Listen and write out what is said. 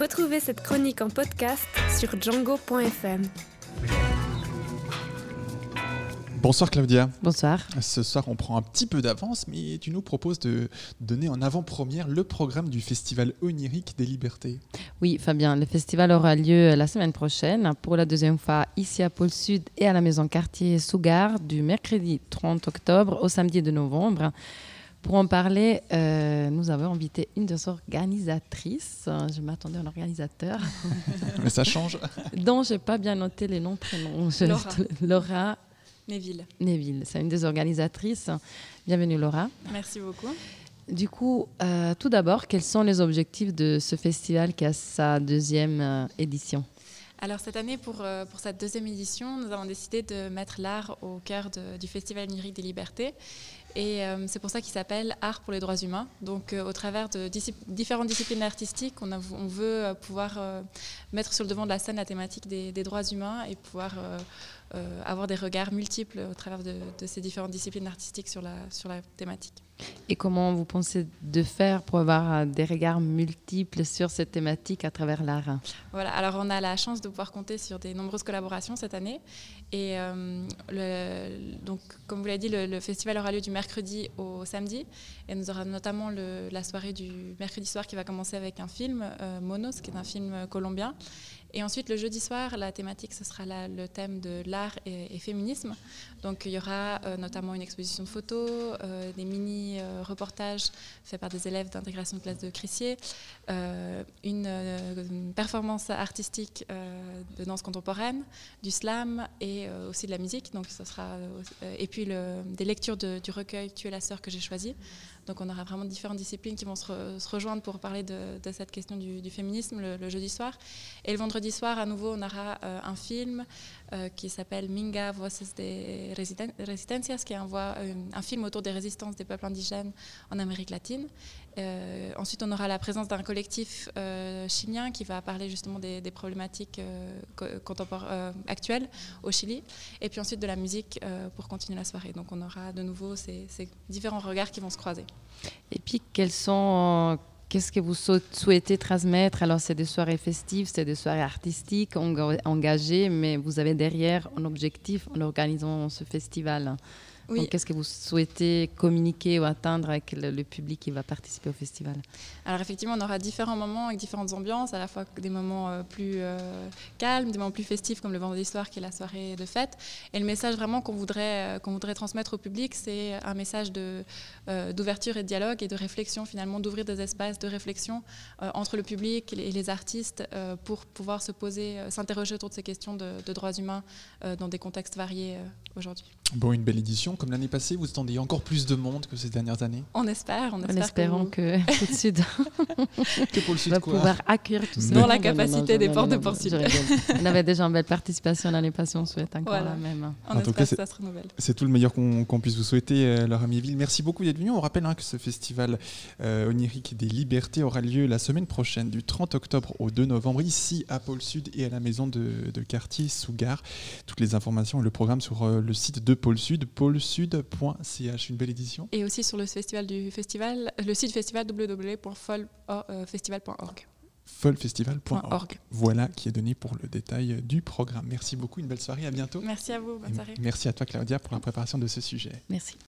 Retrouvez cette chronique en podcast sur django.fm. Bonsoir Claudia. Bonsoir. Ce soir, on prend un petit peu d'avance, mais tu nous proposes de donner en avant-première le programme du Festival onirique des libertés. Oui, Fabien, le festival aura lieu la semaine prochaine pour la deuxième fois ici à Pôle Sud et à la maison quartier Sougar du mercredi 30 octobre au samedi de novembre. Pour en parler, euh, nous avons invité une de ses organisatrices. Je m'attendais à un organisateur. Mais ça change. dont je n'ai pas bien noté les noms, prénoms. Laura. Laura Neville. Neville, c'est une des organisatrices. Bienvenue Laura. Merci beaucoup. Du coup, euh, tout d'abord, quels sont les objectifs de ce festival qui a sa deuxième euh, édition? Alors cette année, pour, euh, pour cette deuxième édition, nous avons décidé de mettre l'art au cœur de- du Festival onirique des libertés. Et euh, c'est pour ça qu'il s'appelle Art pour les droits humains. Donc euh, au travers de différentes disciplines artistiques, on, a- on veut euh, pouvoir mettre sur le devant de la scène la thématique des, des droits humains et pouvoir avoir des regards multiples au travers de, de ces différentes disciplines artistiques sur la, sur la thématique. Et comment vous pensez de faire pour avoir des regards multiples sur cette thématique à travers l'art? Voilà, alors on a la chance de pouvoir compter sur des nombreuses collaborations cette année. Et le- donc, comme vous l'avez dit, le, le festival aura lieu du mercredi au samedi. Et nous aurons notamment la soirée du mercredi soir qui va commencer avec un film, euh, Monos, qui est un film colombien. Et ensuite, le jeudi soir, la thématique, ce sera le thème de l'art et, féminisme. Donc, il y aura euh, notamment une exposition de photos, euh, des mini-reportages faits par des élèves d'intégration de classe de Crissier, euh, une, euh, performance artistique euh, de danse contemporaine, du slam et euh, aussi de la musique. Donc, ce sera, euh, et puis des lectures du recueil Tu es la sœur que j'ai choisi. Donc, on aura vraiment différentes disciplines qui vont se, re- se rejoindre pour parler de, cette question du, féminisme le, jeudi soir. Et le vendredi soir, à nouveau, on aura euh, un film euh, qui s'appelle Minga Voces de Resisten- Resistencias, qui est euh, un film autour des résistances des peuples indigènes en Amérique latine. Euh, ensuite, on aura la présence d'un collectif euh, chilien qui va parler justement des, problématiques euh, euh, actuelles au Chili. Et puis ensuite de la musique pour continuer la soirée. Donc on aura de nouveau ces, différents regards qui vont se croiser. Et puis, qu'est-ce que vous souhaitez transmettre? Alors, c'est des soirées festives, c'est des soirées artistiques, enga- engagées, mais vous avez derrière un objectif en organisant ce festival. Oui, qu'est-ce que vous souhaitez communiquer ou atteindre avec le, le public qui va participer au festival? Alors effectivement, on aura différents moments avec différentes ambiances, à la fois des moments euh, plus euh, calmes, des moments plus festifs comme le vendredi soir qui est la soirée de fête. Et le message vraiment qu'on voudrait, euh, qu'on voudrait transmettre au public, c'est un message de, euh, d'ouverture et de dialogue et de réflexion finalement, d'ouvrir des espaces de réflexion euh, entre le public et les, et les artistes euh, pour pouvoir se poser, euh, s'interroger autour de ces questions de, de droits humains euh, dans des contextes variés euh, aujourd'hui. Bon, une belle édition. Comme l'année passée, vous attendez encore plus de monde que ces dernières années? On espère, on En espère espérant vous- que tout de suite, Que pour le on Sud, va quoi. pouvoir accueillir tout ça. Dans la Non, non, capacité non, des non, portes non, de rigole. On avait déjà une belle participation l'année passée, on souhaite encore Voilà. la même. on En tout cas, que ça se renouvelle. C'est tout le meilleur qu'on qu'on puisse vous souhaiter, euh, Laura Mieville. Merci beaucoup d'être venu. On rappelle hein, que ce festival euh, onirique des libertés aura lieu la semaine prochaine, du 30 octobre au 2 novembre, ici à Pôle Sud et à la maison de, de quartier Sougar. Toutes les informations et le programme sur euh, le site de Pôle Sud, pôlesud.ch. Une belle édition. Et aussi sur le festival du festival, le site festival www.folfestival.org. folfestival.org. Org. Voilà qui est donné pour le détail du programme. Merci beaucoup, une belle soirée, à bientôt. Merci à vous, bonne Et soirée. Merci à toi Claudia pour la préparation de ce sujet. Merci.